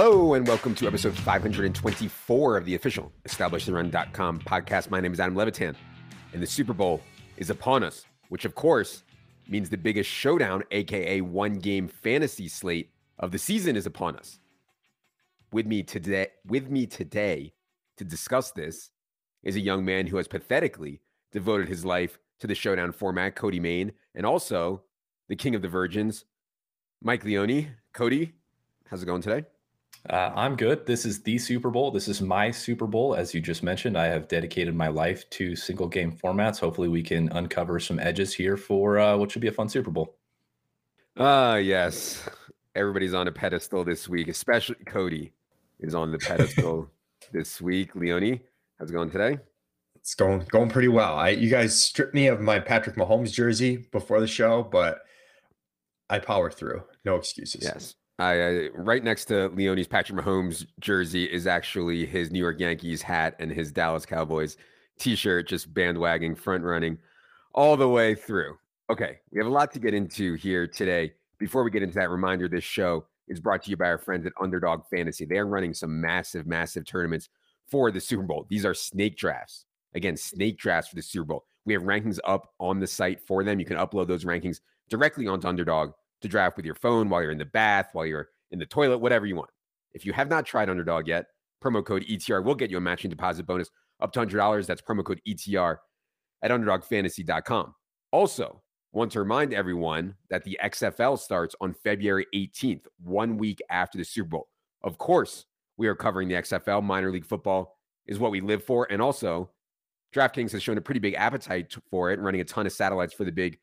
Hello and welcome to episode 524 of the official establishtheRun.com podcast. My name is Adam Levitan, and the Super Bowl is upon us, which of course means the biggest showdown, aka one game fantasy slate of the season, is upon us. With me today, with me today to discuss this is a young man who has pathetically devoted his life to the showdown format, Cody Main, and also the King of the Virgins, Mike Leone. Cody, how's it going today? Uh, I'm good. This is the Super Bowl. This is my Super Bowl. As you just mentioned, I have dedicated my life to single game formats. Hopefully, we can uncover some edges here for uh, what should be a fun Super Bowl. Ah, uh, yes. Everybody's on a pedestal this week, especially Cody is on the pedestal this week. Leone, how's it going today? It's going going pretty well. I you guys stripped me of my Patrick Mahomes jersey before the show, but I power through. No excuses. Yes. I, uh, right next to Leone's Patrick Mahomes jersey is actually his New York Yankees hat and his Dallas Cowboys t-shirt, just bandwagoning, front running all the way through. Okay, we have a lot to get into here today. Before we get into that, reminder: this show is brought to you by our friends at Underdog Fantasy. They are running some massive, massive tournaments for the Super Bowl. These are snake drafts. Again, snake drafts for the Super Bowl. We have rankings up on the site for them. You can upload those rankings directly onto Underdog to draft with your phone while you're in the bath, while you're in the toilet, whatever you want. If you have not tried Underdog yet, promo code ETR will get you a matching deposit bonus up to $100. That's promo code ETR at underdogfantasy.com. Also, want to remind everyone that the XFL starts on February 18th, one week after the Super Bowl. Of course, we are covering the XFL. Minor league football is what we live for. And also, DraftKings has shown a pretty big appetite for it, running a ton of satellites for the big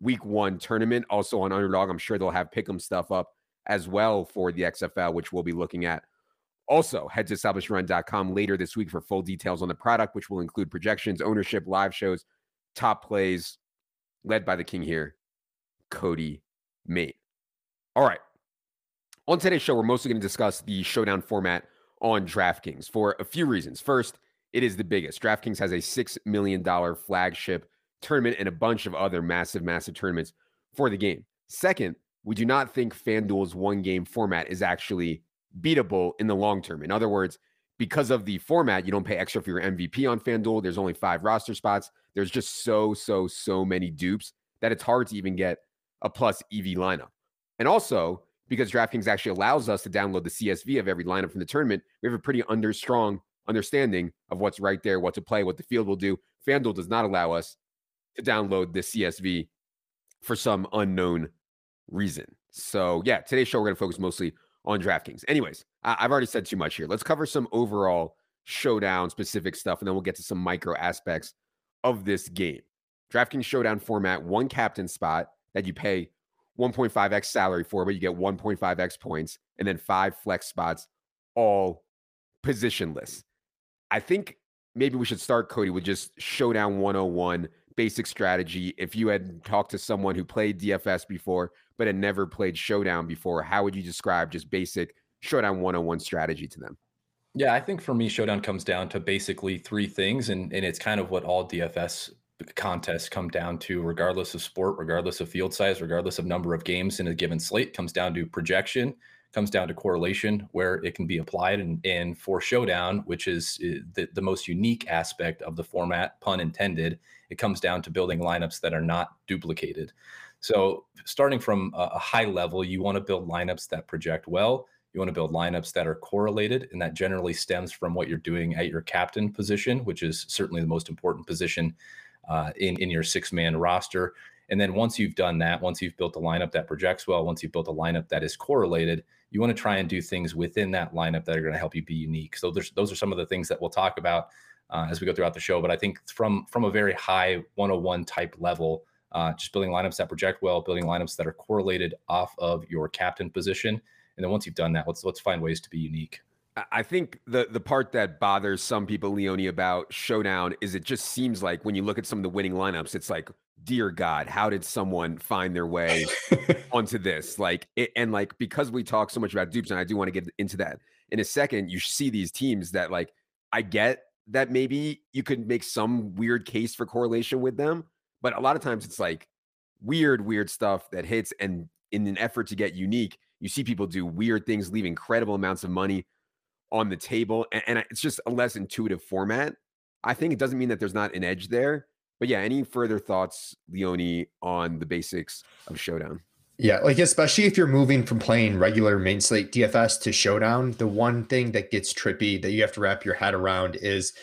week one tournament. Also on Underdog, I'm sure they'll have pick'em stuff up as well for the XFL, which we'll be looking at. Also, head to establishtheRun.com later this week for full details on the product, which will include projections, ownership, live shows, top plays, led by the king here, Cody Main. All right. On today's show, we're mostly going to discuss the showdown format on DraftKings for a few reasons. First, it is the biggest. DraftKings has a $6 million flagship tournament and a bunch of other massive, massive tournaments for the game. Second, we do not think FanDuel's one game format is actually beatable in the long term. In other words, because of the format, you don't pay extra for your MVP on FanDuel. There's only five roster spots. There's just so, so, so many dupes that it's hard to even get a plus EV lineup. And also, because DraftKings actually allows us to download the CSV of every lineup from the tournament, we have a pretty under strong understanding of what's right there, what to play, what the field will do. FanDuel does not allow us to download the CSV for some unknown reason. So, yeah, today's show, we're going to focus mostly on DraftKings. Anyways, I- have already said too much here. Let's cover some overall showdown specific stuff, and then we'll get to some micro aspects of this game. DraftKings showdown format, one captain spot that you pay 1.5x salary for, but you get 1.5x points, and then five flex spots, all positionless. I think maybe we should start, Cody, with just showdown 101 basic strategy if you had talked to someone who played DFS before but had never played Showdown before? How would you describe just basic Showdown 101 strategy to them? Yeah, I think for me, Showdown comes down to basically three things, and, and it's kind of what all DFS contests come down to, regardless of sport, regardless of field size, regardless of number of games in a given slate, comes down to projection, comes down to correlation where it can be applied. And, and for Showdown, which is eh, the, the most unique aspect of the format, pun intended, it comes down to building lineups that are not duplicated. So, starting from a high level, you want to build lineups that project well. You want to build lineups that are correlated, and that generally stems from what you're doing at your captain position, which is certainly the most important position uh, in in your six man roster. And then once you've done that, once you've built a lineup that projects well, once you've built a lineup that is correlated, you want to try and do things within that lineup that are going to help you be unique. So those are some of the things that we'll talk about uh, as we go throughout the show. But I think from from a very high 101 type level, uh, just building lineups that project well, building lineups that are correlated off of your captain position, and then once you've done that, let's let's find ways to be unique. I think the the part that bothers some people, Leone, about Showdown is it just seems like when you look at some of the winning lineups, it's like, dear God, how did someone find their way onto this? Like, it, and like because we talk so much about dupes, and I do want to get into that in a second. You see these teams that like I get that maybe you could make some weird case for correlation with them. But a lot of times it's like weird, weird stuff that hits. And in an effort to get unique, You see people do weird things, leave incredible amounts of money on the table. And, and it's just a less intuitive format. I think it doesn't mean that there's not an edge there. But yeah, any further thoughts, Leone, on the basics of Showdown? Yeah, like especially if you're moving from playing regular main slate DFS to Showdown, the one thing that gets trippy that you have to wrap your head around is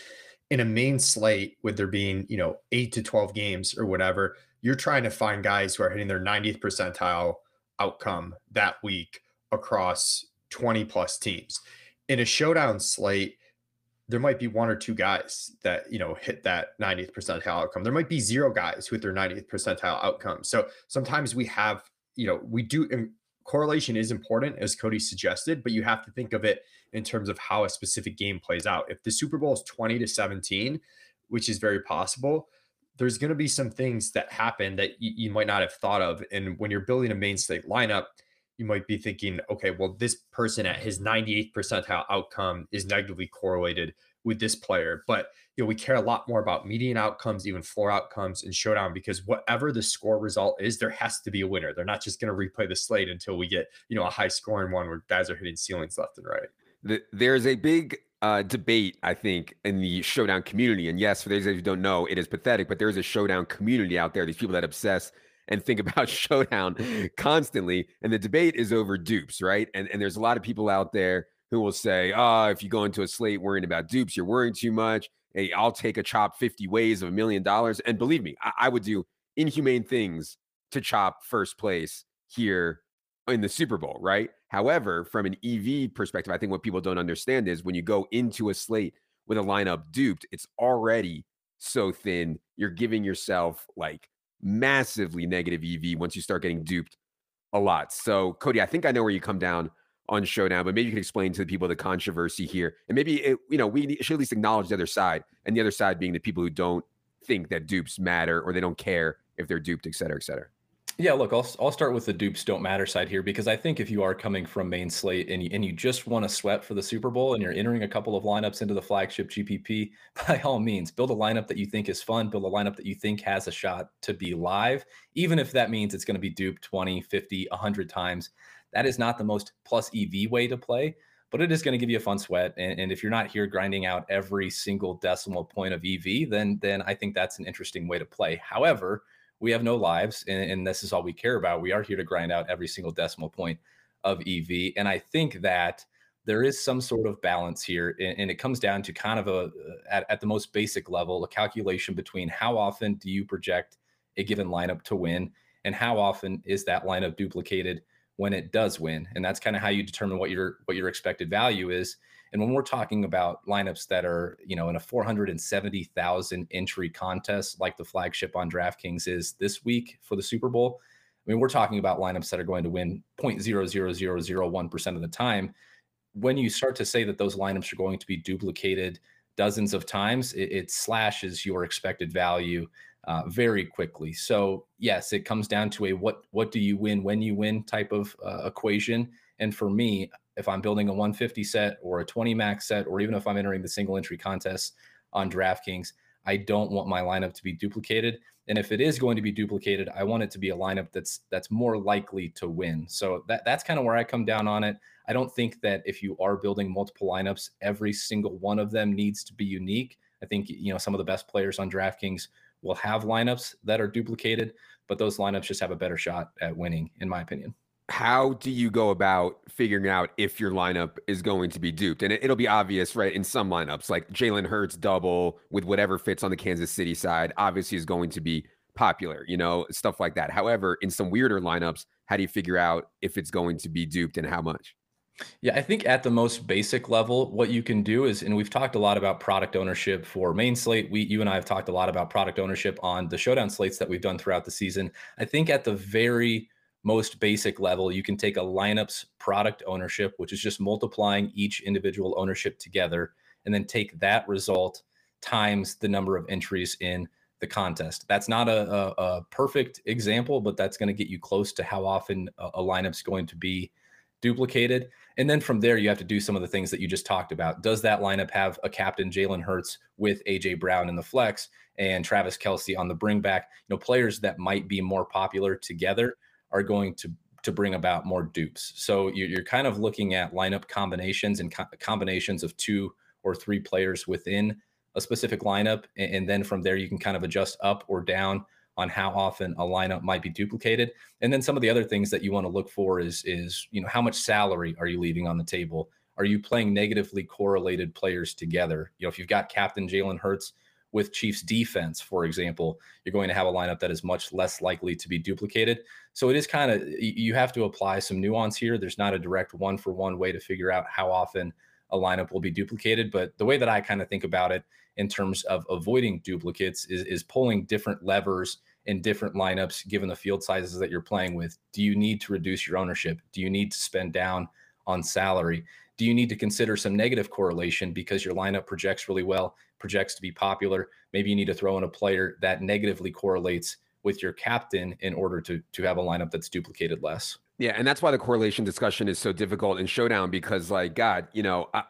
in a main slate with there being, you know, 8 to 12 games or whatever, you're trying to find guys who are hitting their 90th percentile outcome that week across 20 plus teams. In a Showdown slate, there might be one or two guys that you know hit that 90th percentile outcome. There might be zero guys with their 90th percentile outcome. So sometimes we have, you know, we do correlation is important as Cody suggested, but you have to think of it in terms of how a specific game plays out. If the Super Bowl is 20 to 17, which is very possible, there's going to be some things that happen that you, you might not have thought of. And when you're building a main lineup, you might be thinking, okay, well, this person at his 98th percentile outcome is negatively correlated with this player. But you know, we care a lot more about median outcomes, even floor outcomes and showdown, because whatever the score result is, there has to be a winner. They're not just going to replay the slate until we get, you know, a high scoring one where guys are hitting ceilings left and right. The, there's a big uh, debate, I think, in the showdown community. And yes, for those of you who don't know, it is pathetic, but there is a showdown community out there. These people that obsess and think about showdown constantly. And the debate is over dupes, right? And and there's a lot of people out there who will say, "Oh, if you go into a slate worrying about dupes, you're worrying too much." Hey, I'll take a chop 50 ways of a million dollars. And believe me, I, I would do inhumane things to chop first place here in the Super Bowl, right? However, from an EV perspective, I think what people don't understand is when you go into a slate with a lineup duped, it's already so thin. You're giving yourself like massively negative EV once you start getting duped a lot. So, Cody, I think I know where you come down on Showdown, but maybe you can explain to the people the controversy here. And maybe, it, you know, we should at least acknowledge the other side, and the other side being the people who don't think that dupes matter or they don't care if they're duped, et cetera, et cetera. Yeah, look, I'll I'll start with the dupes don't matter side here because I think if you are coming from main slate and you, and you just want to sweat for the Super Bowl and you're entering a couple of lineups into the flagship GPP, by all means, build a lineup that you think is fun, build a lineup that you think has a shot to be live, even if that means it's going to be duped 20, 50, 100 times. That is not the most plus EV way to play, but it is going to give you a fun sweat. And, and if you're not here grinding out every single decimal point of EV, then then I think that's an interesting way to play. However, we have no lives and, and, this is all we care about. We are here to grind out every single decimal point of EV. And I think that there is some sort of balance here. And, it comes down to kind of a, uh, at, at the most basic level, a calculation between how often do you project a given lineup to win and how often is that lineup duplicated when it does win. And that's kind of how you determine what your, what your expected value is. And when we're talking about lineups that are, you know, in a 470,000 entry contest like the flagship on DraftKings is this week for the Super Bowl, I mean, we're talking about lineups that are going to win 0.00001% of the time. When you start to say that those lineups are going to be duplicated dozens of times, it, it slashes your expected value uh, very quickly. So yes, it comes down to a what what do you win when you win type of uh, equation. And for me, if I'm building a 150 set or a 20 max set, or even if I'm entering the single entry contest on DraftKings, I don't want my lineup to be duplicated. And if it is going to be duplicated, I want it to be a lineup that's that's more likely to win. So that that's kind of where I come down on it. I don't think that if you are building multiple lineups, every single one of them needs to be unique. I think you know some of the best players on DraftKings will have lineups that are duplicated, but those lineups just have a better shot at winning, in my opinion how do you go about figuring out if your lineup is going to be duped? And it, will be obvious, right? In some lineups, like Jalen Hurts double with whatever fits on the Kansas City side, obviously is going to be popular, you know, stuff like that. However, in some weirder lineups, how do you figure out if it's going to be duped and how much? Yeah, I think at the most basic level, what you can do is, and we've talked a lot about product ownership for main slate. We, you and I have talked a lot about product ownership on the showdown slates that we've done throughout the season. I think at the very most basic level, you can take a lineups product ownership, which is just multiplying each individual ownership together, and then take that result times the number of entries in the contest. That's not a, a, a perfect example, but that's going to get you close to how often a, a lineup's going to be duplicated. And then from there, you have to do some of the things that you just talked about. Does that lineup have a captain Jalen Hurts with AJ Brown in the flex and Travis Kelce on the bring back? You know, players that might be more popular together are going to to bring about more dupes. So you're kind of looking at lineup combinations and co- combinations of two or three players within a specific lineup. And then from there, you can kind of adjust up or down on how often a lineup might be duplicated. And then some of the other things that you want to look for is, is, you know, how much salary are you leaving on the table? Are you playing negatively correlated players together? You know, if you've got captain Jalen Hurts with Chiefs defense, for example, you're going to have a lineup that is much less likely to be duplicated. So it is kind of, you have to apply some nuance here. There's not a direct one for one way to figure out how often a lineup will be duplicated. But the way that I kind of think about it in terms of avoiding duplicates is, is pulling different levers in different lineups given the field sizes that you're playing with. Do you need to reduce your ownership? Do you need to spend down on salary? Do you need to consider some negative correlation because your lineup projects really well, projects to be popular? Maybe you need to throw in a player that negatively correlates with your captain in order to to have a lineup that's duplicated less. Yeah, and that's why the correlation discussion is so difficult in showdown because like god, you know, I,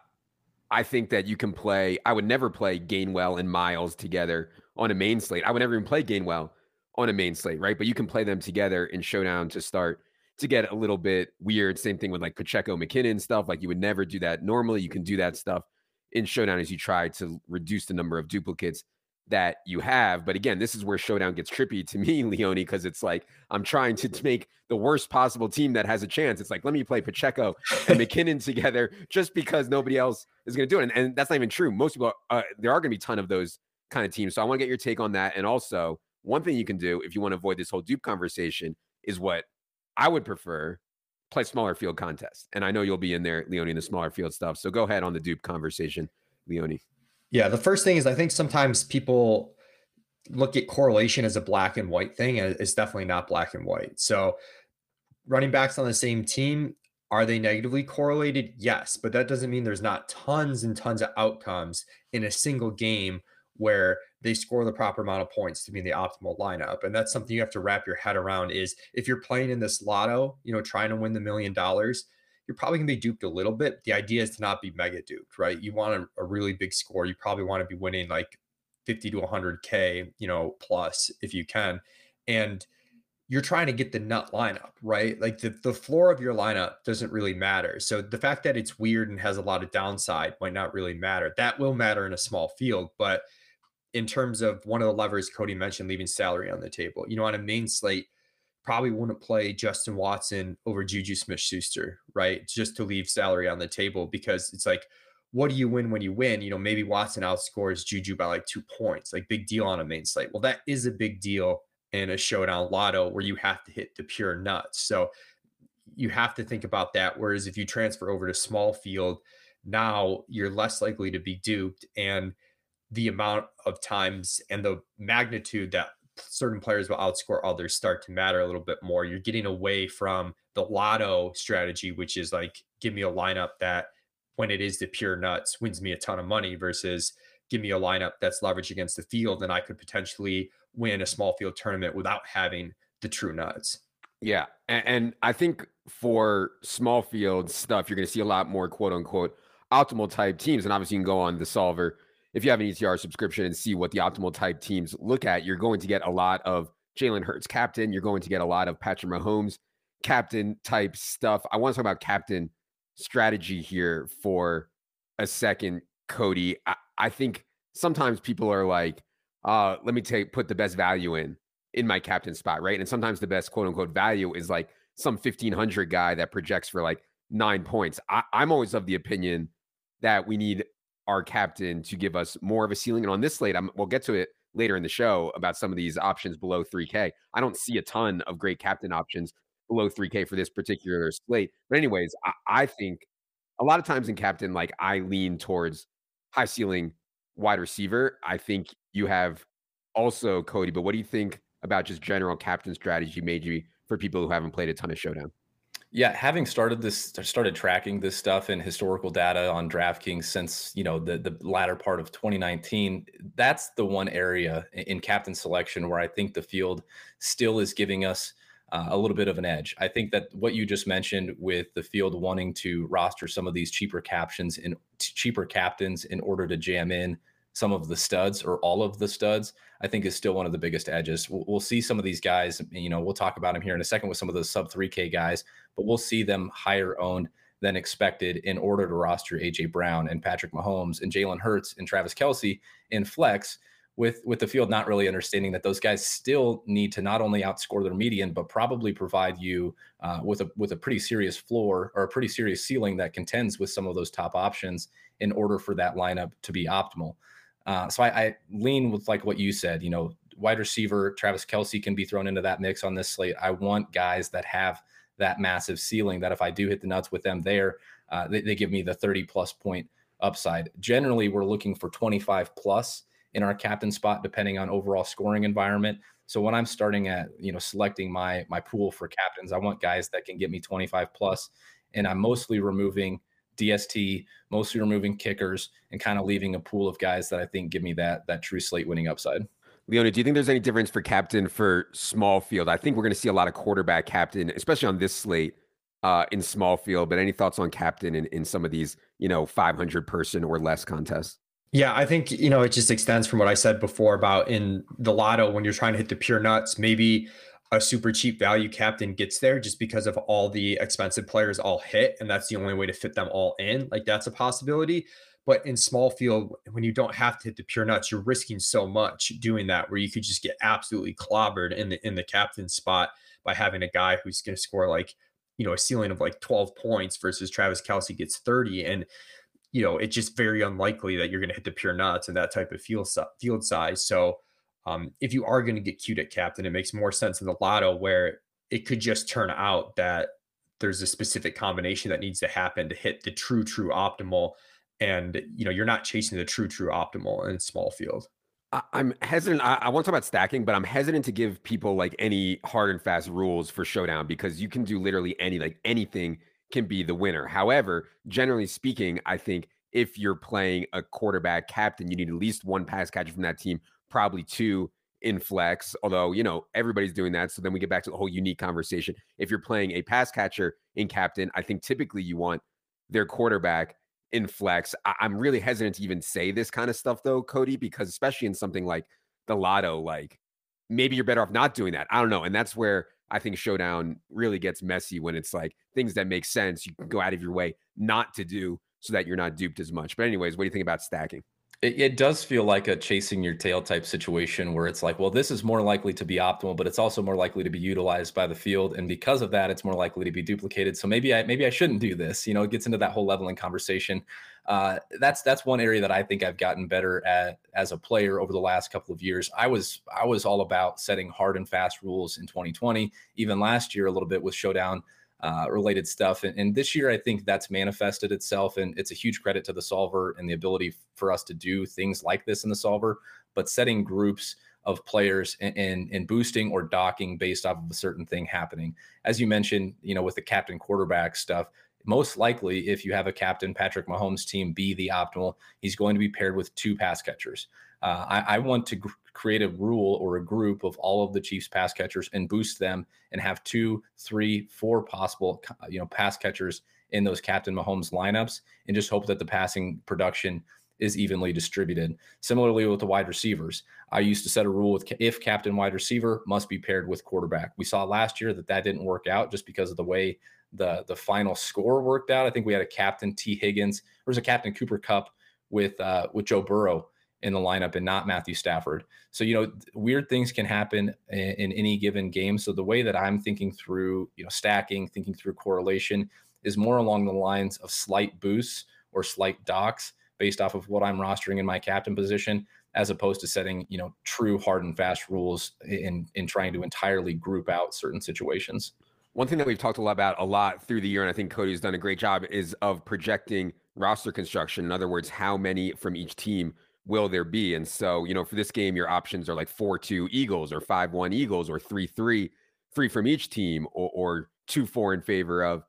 I think that you can play I would never play Gainwell and Miles together on a main slate. I would never even play Gainwell on a main slate, right? But you can play them together in showdown to start to get a little bit weird. Same thing with like Pacheco McKinnon stuff. Like you would never do that normally. You can do that stuff in Showdown as you try to reduce the number of duplicates that you have. But again, this is where Showdown gets trippy to me, Leone, because it's like I'm trying to make the worst possible team that has a chance. It's like, let me play Pacheco and McKinnon together just because nobody else is going to do it. And, and, that's not even true. Most people, are, uh, there are going to be a ton of those kind of teams. So I want to get your take on that. And also, one thing you can do if you want to avoid this whole dupe conversation is what I would prefer play smaller field contests. And I know you'll be in there, Leone, in the smaller field stuff. So go ahead on the dupe conversation, Leone. Yeah, the first thing is I think sometimes people look at correlation as a black and white thing, and it's definitely not black and white. So running backs on the same team, are they negatively correlated? Yes, but that doesn't mean there's not tons and tons of outcomes in a single game where they score the proper amount of points to be in the optimal lineup. And that's something you have to wrap your head around is if you're playing in this lotto, you know, trying to win the million dollars, you're probably going to be duped a little bit. The idea is to not be mega duped, right? You want a, a really big score. You probably want to be winning like 50 to 100K, you know, plus if you can. And you're trying to get the nut lineup, right? Like the, the floor of your lineup doesn't really matter. So the fact that it's weird and has a lot of downside might not really matter. That will matter in a small field, but in terms of one of the levers Cody mentioned, leaving salary on the table. You know, on a main slate, probably wouldn't play Justin Watson over Juju Smith Schuster, right? Just to leave salary on the table because it's like, what do you win when you win? You know, maybe Watson outscores Juju by like two points, like big deal on a main slate. Well, that is a big deal in a showdown lotto where you have to hit the pure nuts. So you have to think about that. Whereas if you transfer over to small field, now you're less likely to be duped. And the amount of times and the magnitude that certain players will outscore others start to matter a little bit more. You're getting away from the lotto strategy, which is like, give me a lineup that when it is the pure nuts wins me a ton of money versus give me a lineup that's leveraged against the field and I could potentially win a small field tournament without having the true nuts. Yeah. And, and I think for small field stuff, you're going to see a lot more quote unquote optimal type teams. And obviously, you can go on the solver if you have an ETR subscription and see what the optimal type teams look at, you're going to get a lot of Jalen Hurts captain. You're going to get a lot of Patrick Mahomes captain type stuff. I want to talk about captain strategy here for a second, Cody. I, I think sometimes people are like, uh, let me take put the best value in in my captain spot, right? And sometimes the best quote unquote value is like some 1500 guy that projects for like nine points. I, I'm always of the opinion that we need our captain to give us more of a ceiling. And on this slate, I'm, we'll get to it later in the show about some of these options below 3K. I don't see a ton of great captain options below 3K for this particular slate. But, anyways, I, I think a lot of times in captain, like I lean towards high ceiling wide receiver. I think you have also Cody, but what do you think about just general captain strategy, maybe for people who haven't played a ton of showdown? Yeah, having started this, started tracking this stuff and historical data on DraftKings since you know the the latter part of 2019, that's the one area in captain selection where I think the field still is giving us uh, a little bit of an edge. I think that what you just mentioned with the field wanting to roster some of these cheaper captions and cheaper captains in order to jam in some of the studs or all of the studs, I think is still one of the biggest edges. We'll, we'll, see some of these guys, you know, we'll talk about them here in a second with some of the sub 3K guys, but we'll see them higher owned than expected in order to roster AJ Brown and Patrick Mahomes and Jalen Hurts and Travis Kelce in flex with with the field not really understanding that those guys still need to not only outscore their median but probably provide you uh, with a with a pretty serious floor or a pretty serious ceiling that contends with some of those top options in order for that lineup to be optimal. Uh, so I, I, lean with like what you said. You know, wide receiver Travis Kelce can be thrown into that mix on this slate. I want guys that have that massive ceiling. That if I do hit the nuts with them there, uh, they, they give me the 30 plus point upside. Generally, we're looking for 25 plus in our captain spot, depending on overall scoring environment. So when I'm starting at, you know, selecting my my pool for captains, I want guys that can get me 25 plus, and I'm mostly removing DST, mostly removing kickers, and kind of leaving a pool of guys that I think give me that that true slate winning upside. Leone, do you think there's any difference for captain for small field? I think we're going to see a lot of quarterback captain, especially on this slate uh, in small field. But any thoughts on captain in, in some of these, you know, 500 person or less contests? Yeah, I think, you know, it just extends from what I said before about in the lotto when you're trying to hit the pure nuts, maybe a super cheap value captain gets there just because of all the expensive players all hit and that's the only way to fit them all in. Like that's a possibility. But in small field, when you don't have to hit the pure nuts, you're risking so much doing that where you could just get absolutely clobbered in the in the captain spot by having a guy who's going to score like, you know, a ceiling of like 12 points versus Travis Kelce gets 30. And you know, it's just very unlikely that you're going to hit the pure nuts and that type of field field size. So, um, if you are going to get cute at captain, it makes more sense in the lotto where it could just turn out that there's a specific combination that needs to happen to hit the true, true optimal. And you know, you're not chasing the true, true optimal in small field. I'm hesitant. I, I, want to talk about stacking, but I'm hesitant to give people like any hard and fast rules for showdown because you can do literally any like anything can be the winner. However, generally speaking, I think if you're playing a quarterback captain, you need at least one pass catcher from that team, probably two in flex. Although, you know, everybody's doing that. So then we get back to the whole unique conversation. If you're playing a pass catcher in captain, I think typically you want their quarterback in flex. I- am really hesitant to even say this kind of stuff though, Cody, because especially in something like the lotto, like maybe you're better off not doing that. I don't know. And that's where I think Showdown really gets messy when it's like things that make sense you can go out of your way not to do so that you're not duped as much. But anyways, what do you think about stacking? It, it, does feel like a chasing your tail type situation where it's like, well, this is more likely to be optimal, but it's also more likely to be utilized by the field, and because of that, it's more likely to be duplicated. So maybe I maybe I shouldn't do this. You know, it gets into that whole leveling conversation. Uh, that's that's one area that I think I've gotten better at as a player over the last couple of years. I was I was all about setting hard and fast rules in 2020, even last year a little bit with Showdown uh, related stuff. And, and, this year, I think that's manifested itself. And it's a huge credit to the solver and the ability for us to do things like this in the solver, but setting groups of players and, and, and boosting or docking based off of a certain thing happening. As you mentioned, you know, with the captain quarterback stuff, most likely, if you have a captain Patrick Mahomes team be the optimal, he's going to be paired with two pass catchers. Uh, I, I, want to gr- create a rule or a group of all of the Chiefs pass catchers and boost them and have two, three, four possible you know pass catchers in those captain Mahomes lineups and just hope that the passing production is evenly distributed. Similarly with the wide receivers, I used to set a rule with if captain wide receiver must be paired with quarterback. We saw last year that that didn't work out just because of the way the the final score worked out. I think we had a captain Tee Higgins. There was a captain Cooper Kupp with uh, with Joe Burrow in the lineup and not Matthew Stafford. So you know weird things can happen in, in any given game. So the way that I'm thinking through you know stacking, thinking through correlation is more along the lines of slight boosts or slight docks based off of what I'm rostering in my captain position as opposed to setting you know true hard and fast rules in in trying to entirely group out certain situations one thing that we've talked a lot about a lot through the year, and I think Cody's done a great job, is of projecting roster construction. In other words, how many from each team will there be? And so, you know, for this game, your options are like four two Eagles or five one Eagles or three three, three from each team, or, or two four in favor of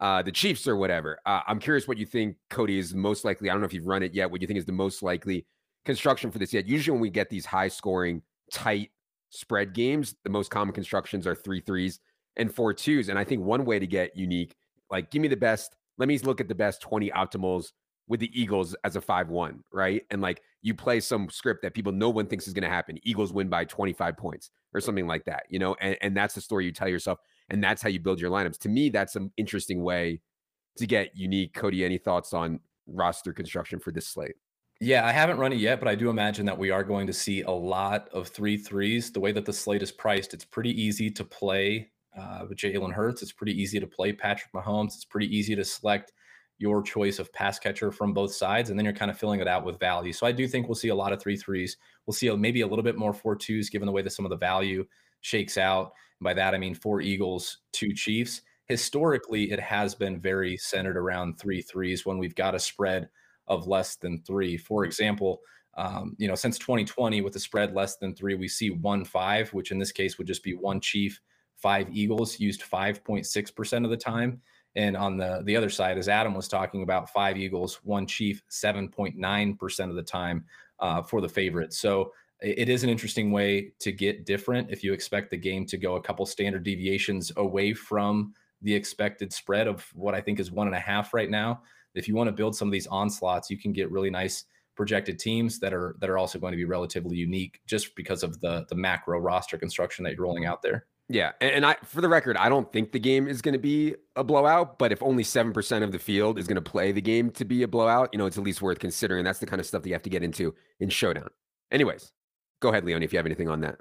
uh, the Chiefs or whatever. Uh, I'm curious what you think, Cody, is most likely. I don't know if you've run it yet. What you think is the most likely construction for this yet? Usually, when we get these high scoring, tight spread games, the most common constructions are three threes and four twos. And I think one way to get unique, like give me the best, let me look at the best 20 optimals with the Eagles as a 5 1, right? And like you play some script that people no one thinks is going to happen. Eagles win by 25 points or something like that, you know? And, and that's the story you tell yourself. And that's how you build your lineups. To me, that's an interesting way to get unique. Cody, any thoughts on roster construction for this slate? Yeah, I haven't run it yet, but I do imagine that we are going to see a lot of three threes. The way that the slate is priced, it's pretty easy to play uh, with Jalen Hurts. It's pretty easy to play Patrick Mahomes. It's pretty easy to select your choice of pass catcher from both sides, and then you're kind of filling it out with value. So I do think we'll see a lot of three threes. We'll see maybe a little bit more four twos, given the way that some of the value shakes out. by that, I mean four Eagles, two Chiefs. Historically, it has been very centered around three threes when we've got a spread of less than three. For example, um, you know, since 2020 with a spread less than three, we see one five, which in this case would just be one Chief, five Eagles used 5.6% of the time. And on the the other side, as Adam was talking about, five Eagles, one Chief, 7.9% of the time uh, for the favorite. So it is an interesting way to get different if you expect the game to go a couple standard deviations away from the expected spread of what I think is one and a half right now if you want to build some of these onslaughts, you can get really nice projected teams that are that are also going to be relatively unique just because of the the macro roster construction that you're rolling out there. Yeah, and I for the record, I don't think the game is going to be a blowout, but if only 7% of the field is going to play the game to be a blowout, you know, it's at least worth considering. That's the kind of stuff that you have to get into in showdown. Anyways, go ahead Leone if you have anything on that.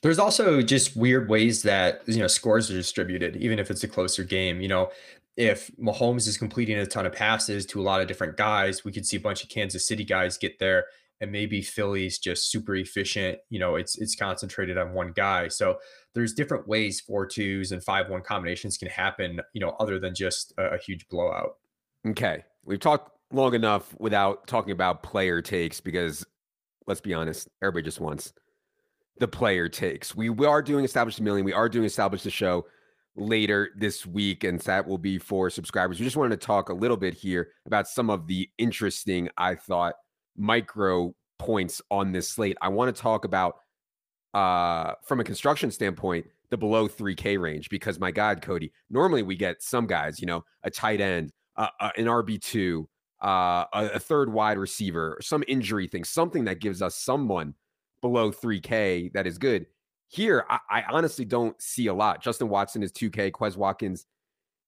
There's also just weird ways that you know scores are distributed, even if it's a closer game. You know, if Mahomes is completing a ton of passes to a lot of different guys, we could see a bunch of Kansas City guys get there, and maybe Philly's just super efficient. You know, it's it's concentrated on one guy. So there's different ways four twos and five one combinations can happen. You know, other than just a, a huge blowout. Okay, we've talked long enough without talking about player takes because let's be honest, everybody just wants the player takes. We, we are doing establish a million. We are doing establish the show later this week, and that will be for subscribers. We just wanted to talk a little bit here about some of the interesting, I thought, micro points on this slate. I want to talk about, uh, from a construction standpoint, the below 3K range, because my God, Cody, normally we get some guys, you know, a tight end, uh, uh, an RB2, uh, a, a third wide receiver, some injury thing, something that gives us someone below 3K that is good. Here, I, I, honestly don't see a lot. Justin Watson is 2K, Quez Watkins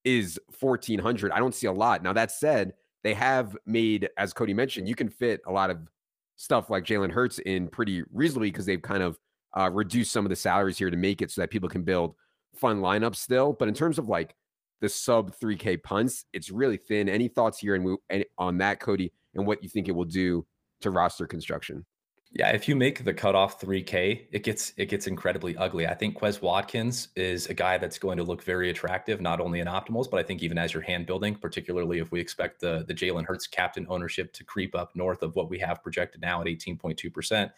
is 1400. I don't see a lot. Now, that said, they have made, as Cody mentioned, you can fit a lot of stuff like Jalen Hurts in pretty reasonably because they've kind of uh, reduced some of the salaries here to make it so that people can build fun lineups still. But in terms of like the sub 3K punts, it's really thin. Any thoughts here and on that, Cody, and what you think it will do to roster construction? Yeah, if you make the cutoff 3K, it gets it gets incredibly ugly. I think Quez Watkins is a guy that's going to look very attractive, not only in optimals, but I think even as you're hand building, particularly if we expect the the Jalen Hurts captain ownership to creep up north of what we have projected now at 18.2%.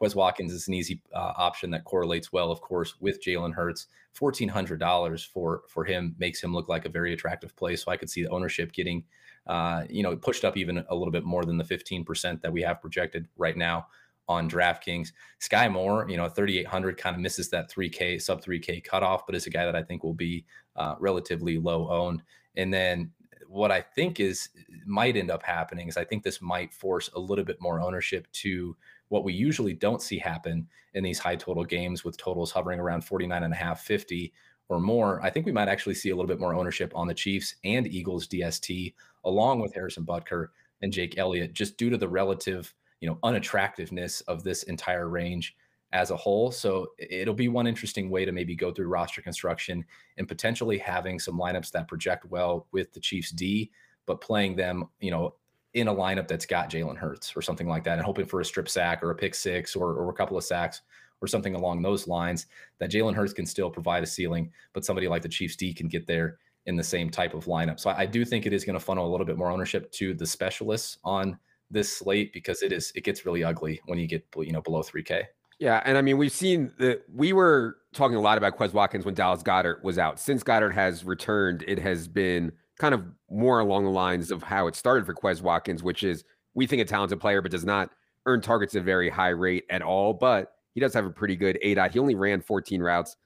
Quez Watkins is an easy uh, option that correlates well, of course, with Jalen Hurts. Fourteen hundred dollars for for him makes him look like a very attractive play. So I could see the ownership getting, uh, you know, pushed up even a little bit more than the fifteen percent that we have projected right now on DraftKings. Skyy Moore, you know, 3,800 kind of misses that 3K, sub 3K cutoff, but is a guy that I think will be uh, relatively low owned. And then what I think is might end up happening is I think this might force a little bit more ownership to what we usually don't see happen in these high total games with totals hovering around 49 and a half, 50 or more. I think we might actually see a little bit more ownership on the Chiefs and Eagles DST, along with Harrison Butker and Jake Elliott, just due to the relative you know unattractiveness of this entire range as a whole. So it'll be one interesting way to maybe go through roster construction and potentially having some lineups that project well with the Chiefs D, but playing them, you know, in a lineup that's got Jalen Hurts or something like that, and hoping for a strip sack or a pick six or, or a couple of sacks or something along those lines. That Jalen Hurts can still provide a ceiling, but somebody like the Chiefs D can get there in the same type of lineup. So I, I do think it is going to funnel a little bit more ownership to the specialists on this slate because it is it gets really ugly when you get you know below 3K. Yeah, and I mean we've seen that we were talking a lot about Quez Watkins when Dallas Goedert was out. Since Goedert has returned, it has been kind of more along the lines of how it started for Quez Watkins, which is we think a talented player, but does not earn targets at a very high rate at all. But he does have a pretty good ADOT. He only ran 14 routes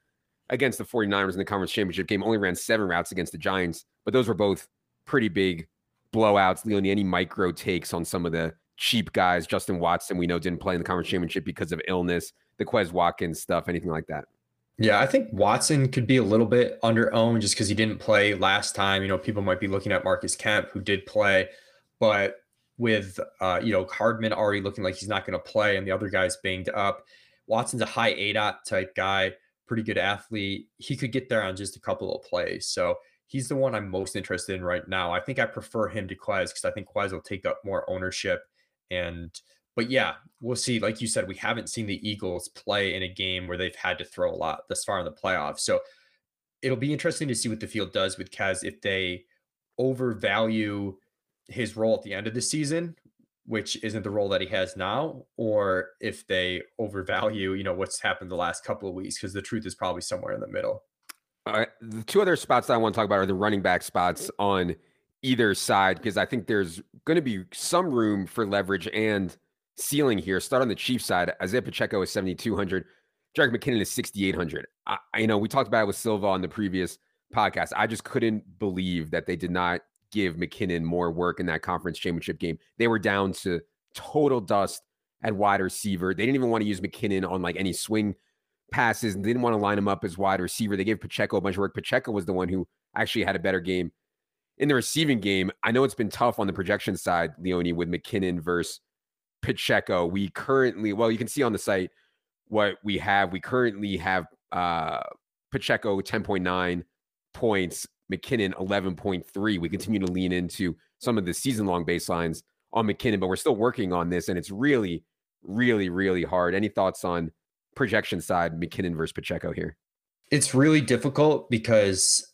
against the 49ers in the conference championship game, only ran seven routes against the Giants, but those were both pretty big blowouts. Leone, any micro takes on some of the cheap guys? Justin Watson, we know didn't play in the conference championship because of illness. The Quez Watkins stuff, anything like that? Yeah, I think Watson could be a little bit under owned just because he didn't play last time. You know, people might be looking at Marcus Kemp, who did play, but with uh, you know Hardman already looking like he's not going to play, and the other guy's banged up. Watson's a high ADOT type guy, pretty good athlete. He could get there on just a couple of plays. So he's the one I'm most interested in right now. I think I prefer him to Quez because I think Quez will take up more ownership. And but yeah, we'll see. Like you said, we haven't seen the Eagles play in a game where they've had to throw a lot this far in the playoffs. So it'll be interesting to see what the field does with Kaz if they overvalue his role at the end of the season, which isn't the role that he has now, or if they overvalue, you know, what's happened the last couple of weeks, because the truth is probably somewhere in the middle. All right. The two other spots that I want to talk about are the running back spots on either side, because I think there's going to be some room for leverage and ceiling here. Start on the Chiefs side. Isaiah Pacheco is 7,200. Jerick McKinnon is 6,800. I, you know, we talked about it with Silva on the previous podcast. I just couldn't believe that they did not give McKinnon more work in that conference championship game. They were down to total dust at wide receiver. They didn't even want to use McKinnon on like any swing passes and didn't want to line him up as wide receiver. They gave Pacheco a bunch of work. Pacheco was the one who actually had a better game in the receiving game. I know it's been tough on the projection side, Leone, with McKinnon versus Pacheco. We currently, well, you can see on the site what we have. We currently have uh, Pacheco 10.9 points, McKinnon 11.3. We continue to lean into some of the season long baselines on McKinnon, but we're still working on this, and it's really, really, really hard. Any thoughts on projection side, McKinnon versus Pacheco here? It's really difficult because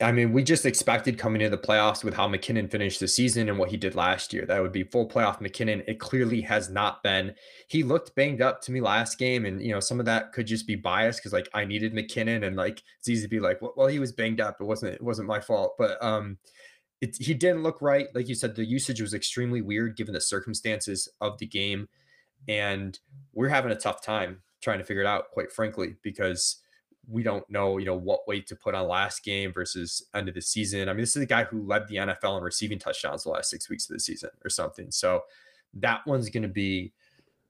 I mean, we just expected coming into the playoffs with how McKinnon finished the season and what he did last year. That would be full playoff McKinnon. It clearly has not been. He looked banged up to me last game, and you know, some of that could just be bias because like I needed McKinnon, and like it's easy to be like, well, he was banged up. It wasn't. It wasn't my fault. But um, it, he didn't look right. Like you said, the usage was extremely weird given the circumstances of the game, and we're having a tough time trying to figure it out, quite frankly, because we don't know, you know, what weight to put on last game versus end of the season. I mean, this is a guy who led the NFL in receiving touchdowns the last six weeks of the season or something. So that one's going to be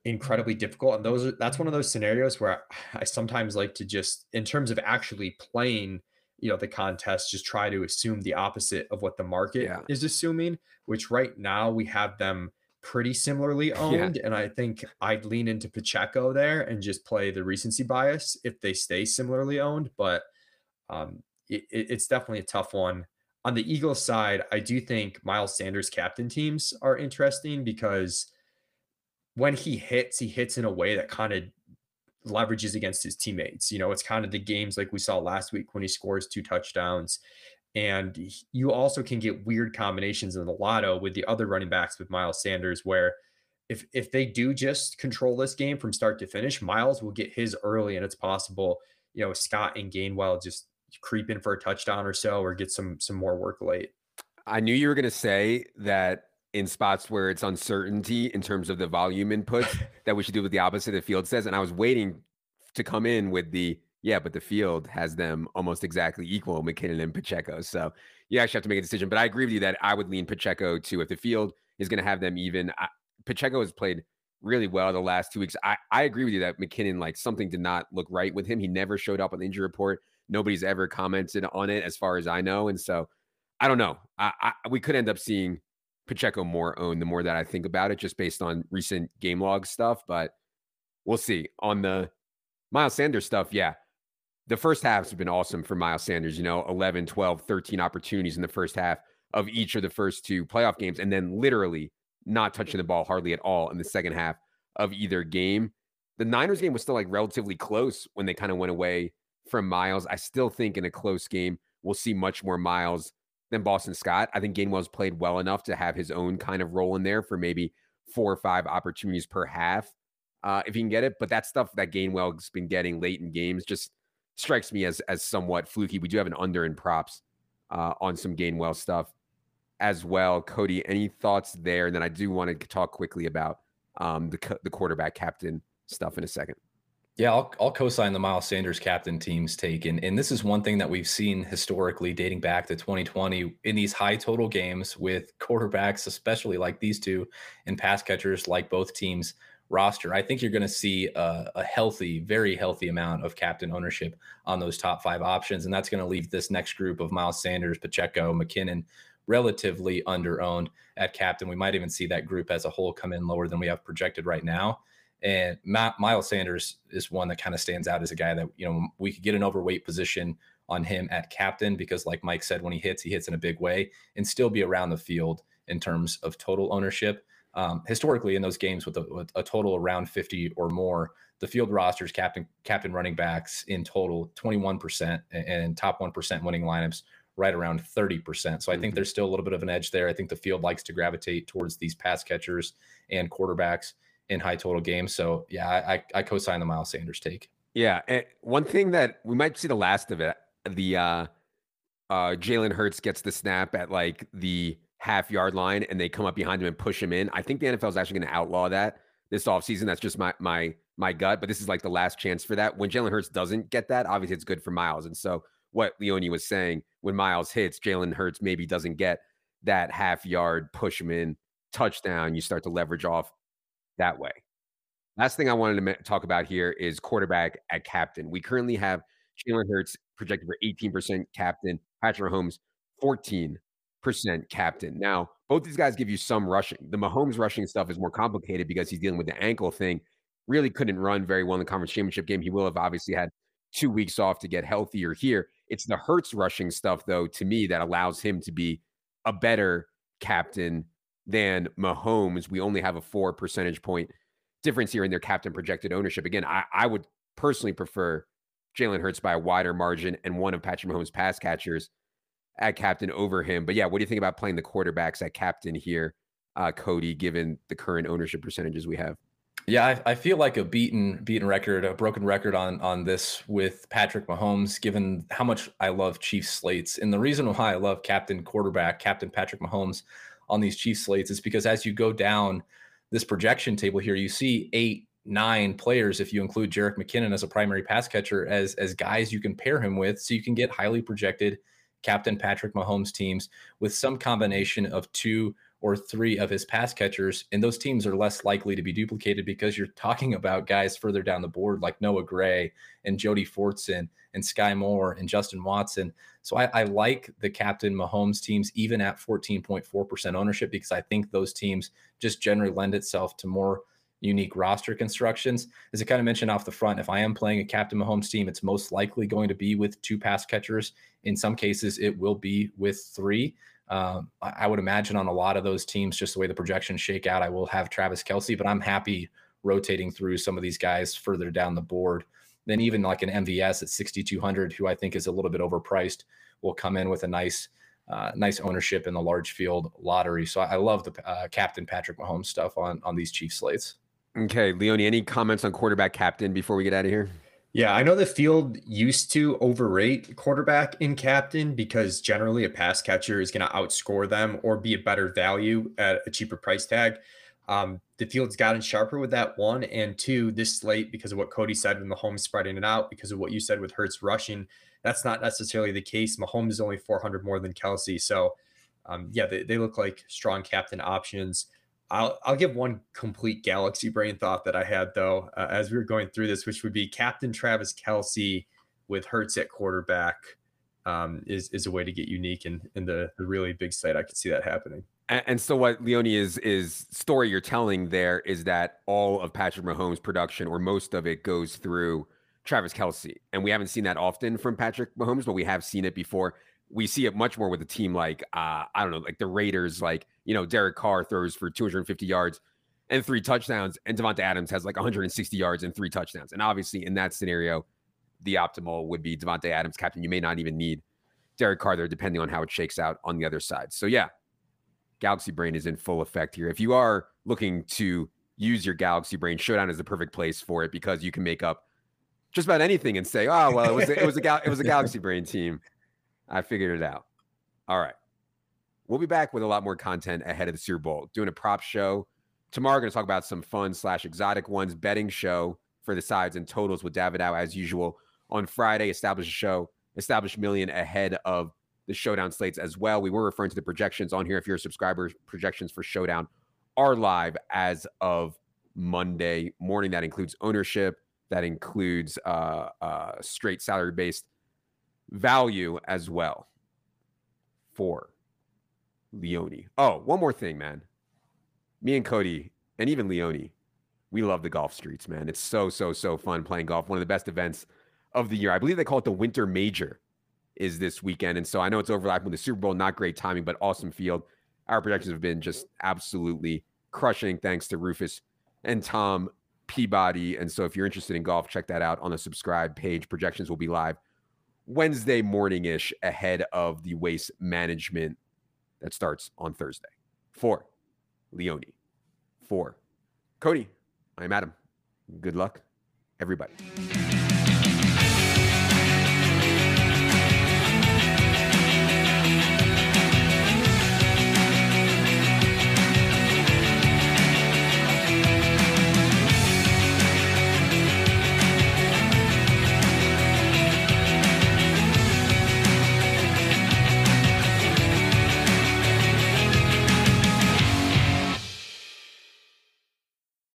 incredibly difficult. And those are, that's one of those scenarios where I sometimes like to just, in terms of actually playing, you know, the contest, just try to assume the opposite of what the market yeah. is assuming, which right now we have them pretty similarly owned. Yeah. And I think I'd lean into Pacheco there and just play the recency bias if they stay similarly owned. But um, it, it's definitely a tough one. On the Eagles side, I do think Miles Sanders captain teams are interesting because when he hits, he hits in a way that kind of leverages against his teammates. You know, it's kind of the games like we saw last week when he scores two touchdowns. And you also can get weird combinations in the lotto with the other running backs with Miles Sanders, where if if they do just control this game from start to finish, Miles will get his early, and it's possible, you know, Scott and Gainwell just creep in for a touchdown or so, or get some some more work late. I knew you were going to say that in spots where it's uncertainty in terms of the volume inputs that we should do what the opposite of the field says, and I was waiting to come in with the yeah, but the field has them almost exactly equal, McKinnon and Pacheco. So you actually have to make a decision. But I agree with you that I would lean Pacheco too. If the field is going to have them even, I, Pacheco has played really well the last two weeks. I, I agree with you that McKinnon, like something did not look right with him. He never showed up on the injury report. Nobody's ever commented on it as far as I know. And so I don't know. I, I, we could end up seeing Pacheco more owned the more that I think about it, just based on recent game log stuff. But we'll see. On the Miles Sanders stuff, yeah the first half has been awesome for Miles Sanders, you know, 11, 12, 13 opportunities in the first half of each of the first two playoff games, and then literally not touching the ball hardly at all in the second half of either game. The Niners game was still like relatively close when they kind of went away from Miles. I still think in a close game, we'll see much more Miles than Boston Scott. I think Gainwell's played well enough to have his own kind of role in there for maybe four or five opportunities per half uh, if he can get it. But that stuff that Gainwell's been getting late in games just – strikes me as as somewhat fluky. We do have an under in props uh, on some Gainwell stuff as well. Cody, any thoughts there? And then I do want to talk quickly about um, the the quarterback captain stuff in a second. Yeah, I'll, I'll co-sign the Miles Sanders captain team's take, and and this is one thing that we've seen historically, dating back to 2020, in these high total games with quarterbacks, especially like these two, and pass catchers like both teams roster. I think you're going to see a, a, healthy, very healthy amount of captain ownership on those top five options, and that's going to leave this next group of Miles Sanders, Pacheco, McKinnon relatively under owned at captain. We might even see that group as a whole come in lower than we have projected right now. And Miles Sanders is one that kind of stands out as a guy that, you know, we could get an overweight position on him at captain because, like Mike said, when he hits, he hits in a big way and still be around the field in terms of total ownership. Um, historically, in those games with a, with a, total around 50 or more, the field rosters, captain, captain running backs in total 21% and top 1% winning lineups right around 30%. So I think mm-hmm. there's still a little bit of an edge there. I think the field likes to gravitate towards these pass catchers and quarterbacks in high total games. So yeah, I, I co-sign the Miles Sanders take. Yeah. And one thing that we might see the last of it, the uh uh Jalen Hurts gets the snap at like the half yard line and they come up behind him and push him in. I think the NFL is actually going to outlaw that this offseason. That's just my my my gut, but this is like the last chance for that. When Jalen Hurts doesn't get that, obviously it's good for Miles. And so what Leone was saying when Miles hits, Jalen Hurts maybe doesn't get that half yard push him in touchdown. You start to leverage off that way. Last thing I wanted to talk about here is quarterback at captain. We currently have Jalen Hurts projected for 18% captain, Patrick Mahomes 14% captain. Now, both these guys give you some rushing. The Mahomes rushing stuff is more complicated because he's dealing with the ankle thing. Really couldn't run very well in the conference championship game. He will have obviously had two weeks off to get healthier here. It's the Hurts rushing stuff, though, to me, that allows him to be a better captain than Mahomes. We only have a four percentage point difference here in their captain projected ownership. Again, I, I would personally prefer Jalen Hurts by a wider margin and one of Patrick Mahomes' pass catchers at captain over him. But yeah, what do you think about playing the quarterbacks at captain here, uh, Cody, given the current ownership percentages we have? Yeah, I, I, feel like a beaten beaten record, a broken record on on this with Patrick Mahomes, given how much I love Chiefs slates. And the reason why I love captain quarterback, Captain Patrick Mahomes on these Chiefs slates is because as you go down this projection table here, you see eight, nine players, if you include Jerick McKinnon as a primary pass catcher, as as guys you can pair him with, so you can get highly projected Captain Patrick Mahomes teams with some combination of two or three of his pass catchers, and those teams are less likely to be duplicated because you're talking about guys further down the board like Noah Gray and Jody Fortson and Skyy Moore and Justin Watson. So I, I like the captain Mahomes teams even at 14.4% ownership because I think those teams just generally lend itself to more unique roster constructions. As I kind of mentioned off the front, if I am playing a Captain Mahomes team, it's most likely going to be with two pass catchers. In some cases, it will be with three. Um, I would imagine on a lot of those teams, just the way the projections shake out, I will have Travis Kelce, but I'm happy rotating through some of these guys further down the board. Then even like an MVS at 6,200, who I think is a little bit overpriced, will come in with a nice, uh, nice ownership in the large field lottery. So I love the uh, captain Patrick Mahomes stuff on on these Chief slates. Okay, Leone, any comments on quarterback captain before we get out of here? Yeah, I know the field used to overrate quarterback in captain because generally a pass catcher is going to outscore them or be a better value at a cheaper price tag. Um, the field's gotten sharper with that one and two. This slate, because of what Cody said when Mahomes spreading it out, because of what you said with Hurts rushing, that's not necessarily the case. Mahomes is only 400 more than Kelce. so um, yeah, they, they look like strong captain options. I'll I'll give one complete galaxy brain thought that I had though uh, as we were going through this, which would be Captain Travis Kelce with Hurts at quarterback um, is is a way to get unique in in the, the really big slate. I could see that happening. And, and, so what Leone is is story you're telling there is that all of Patrick Mahomes' production or most of it goes through Travis Kelce, and we haven't seen that often from Patrick Mahomes, but we have seen it before we see it much more with a team like uh, I don't know, like the Raiders. Like you know, Derek Carr throws for 250 yards and three touchdowns, and Davante Adams has like 160 yards and three touchdowns. And obviously, in that scenario, the optimal would be Davante Adams captain. You may not even need Derek Carr there, depending on how it shakes out on the other side. So yeah, Galaxy Brain is in full effect here. If you are looking to use your Galaxy Brain, Showdown is the perfect place for it because you can make up just about anything and say, "Oh, well, it was a, it was a it was a Galaxy Brain team." I figured it out. All right. We'll be back with a lot more content ahead of the Super Bowl, doing a prop show. Tomorrow, we're going to talk about some fun slash exotic ones, betting show for the sides and totals with Davidow as usual. On Friday, establish a show, establish million ahead of the showdown slates as well. We were referring to the projections on here. If you're a subscriber, projections for showdown are live as of Monday morning. That includes ownership, that includes uh, uh, straight salary based value as well for Leone. Oh, one more thing, man. Me and Cody, and even Leone, we love the golf streets, man. It's so, so, so fun playing golf. One of the best events of the year. I believe they call it the Winter Major is this weekend. And so I know it's overlapping with the Super Bowl. Not great timing, but awesome field. Our projections have been just absolutely crushing thanks to Rufus and Tom Peabody. And so if you're interested in golf, check that out on the subscribe page. Projections will be live Wednesday morning ish ahead of the waste management that starts on Thursday. For Leone. For Cody, I'm Adam. Good luck, everybody.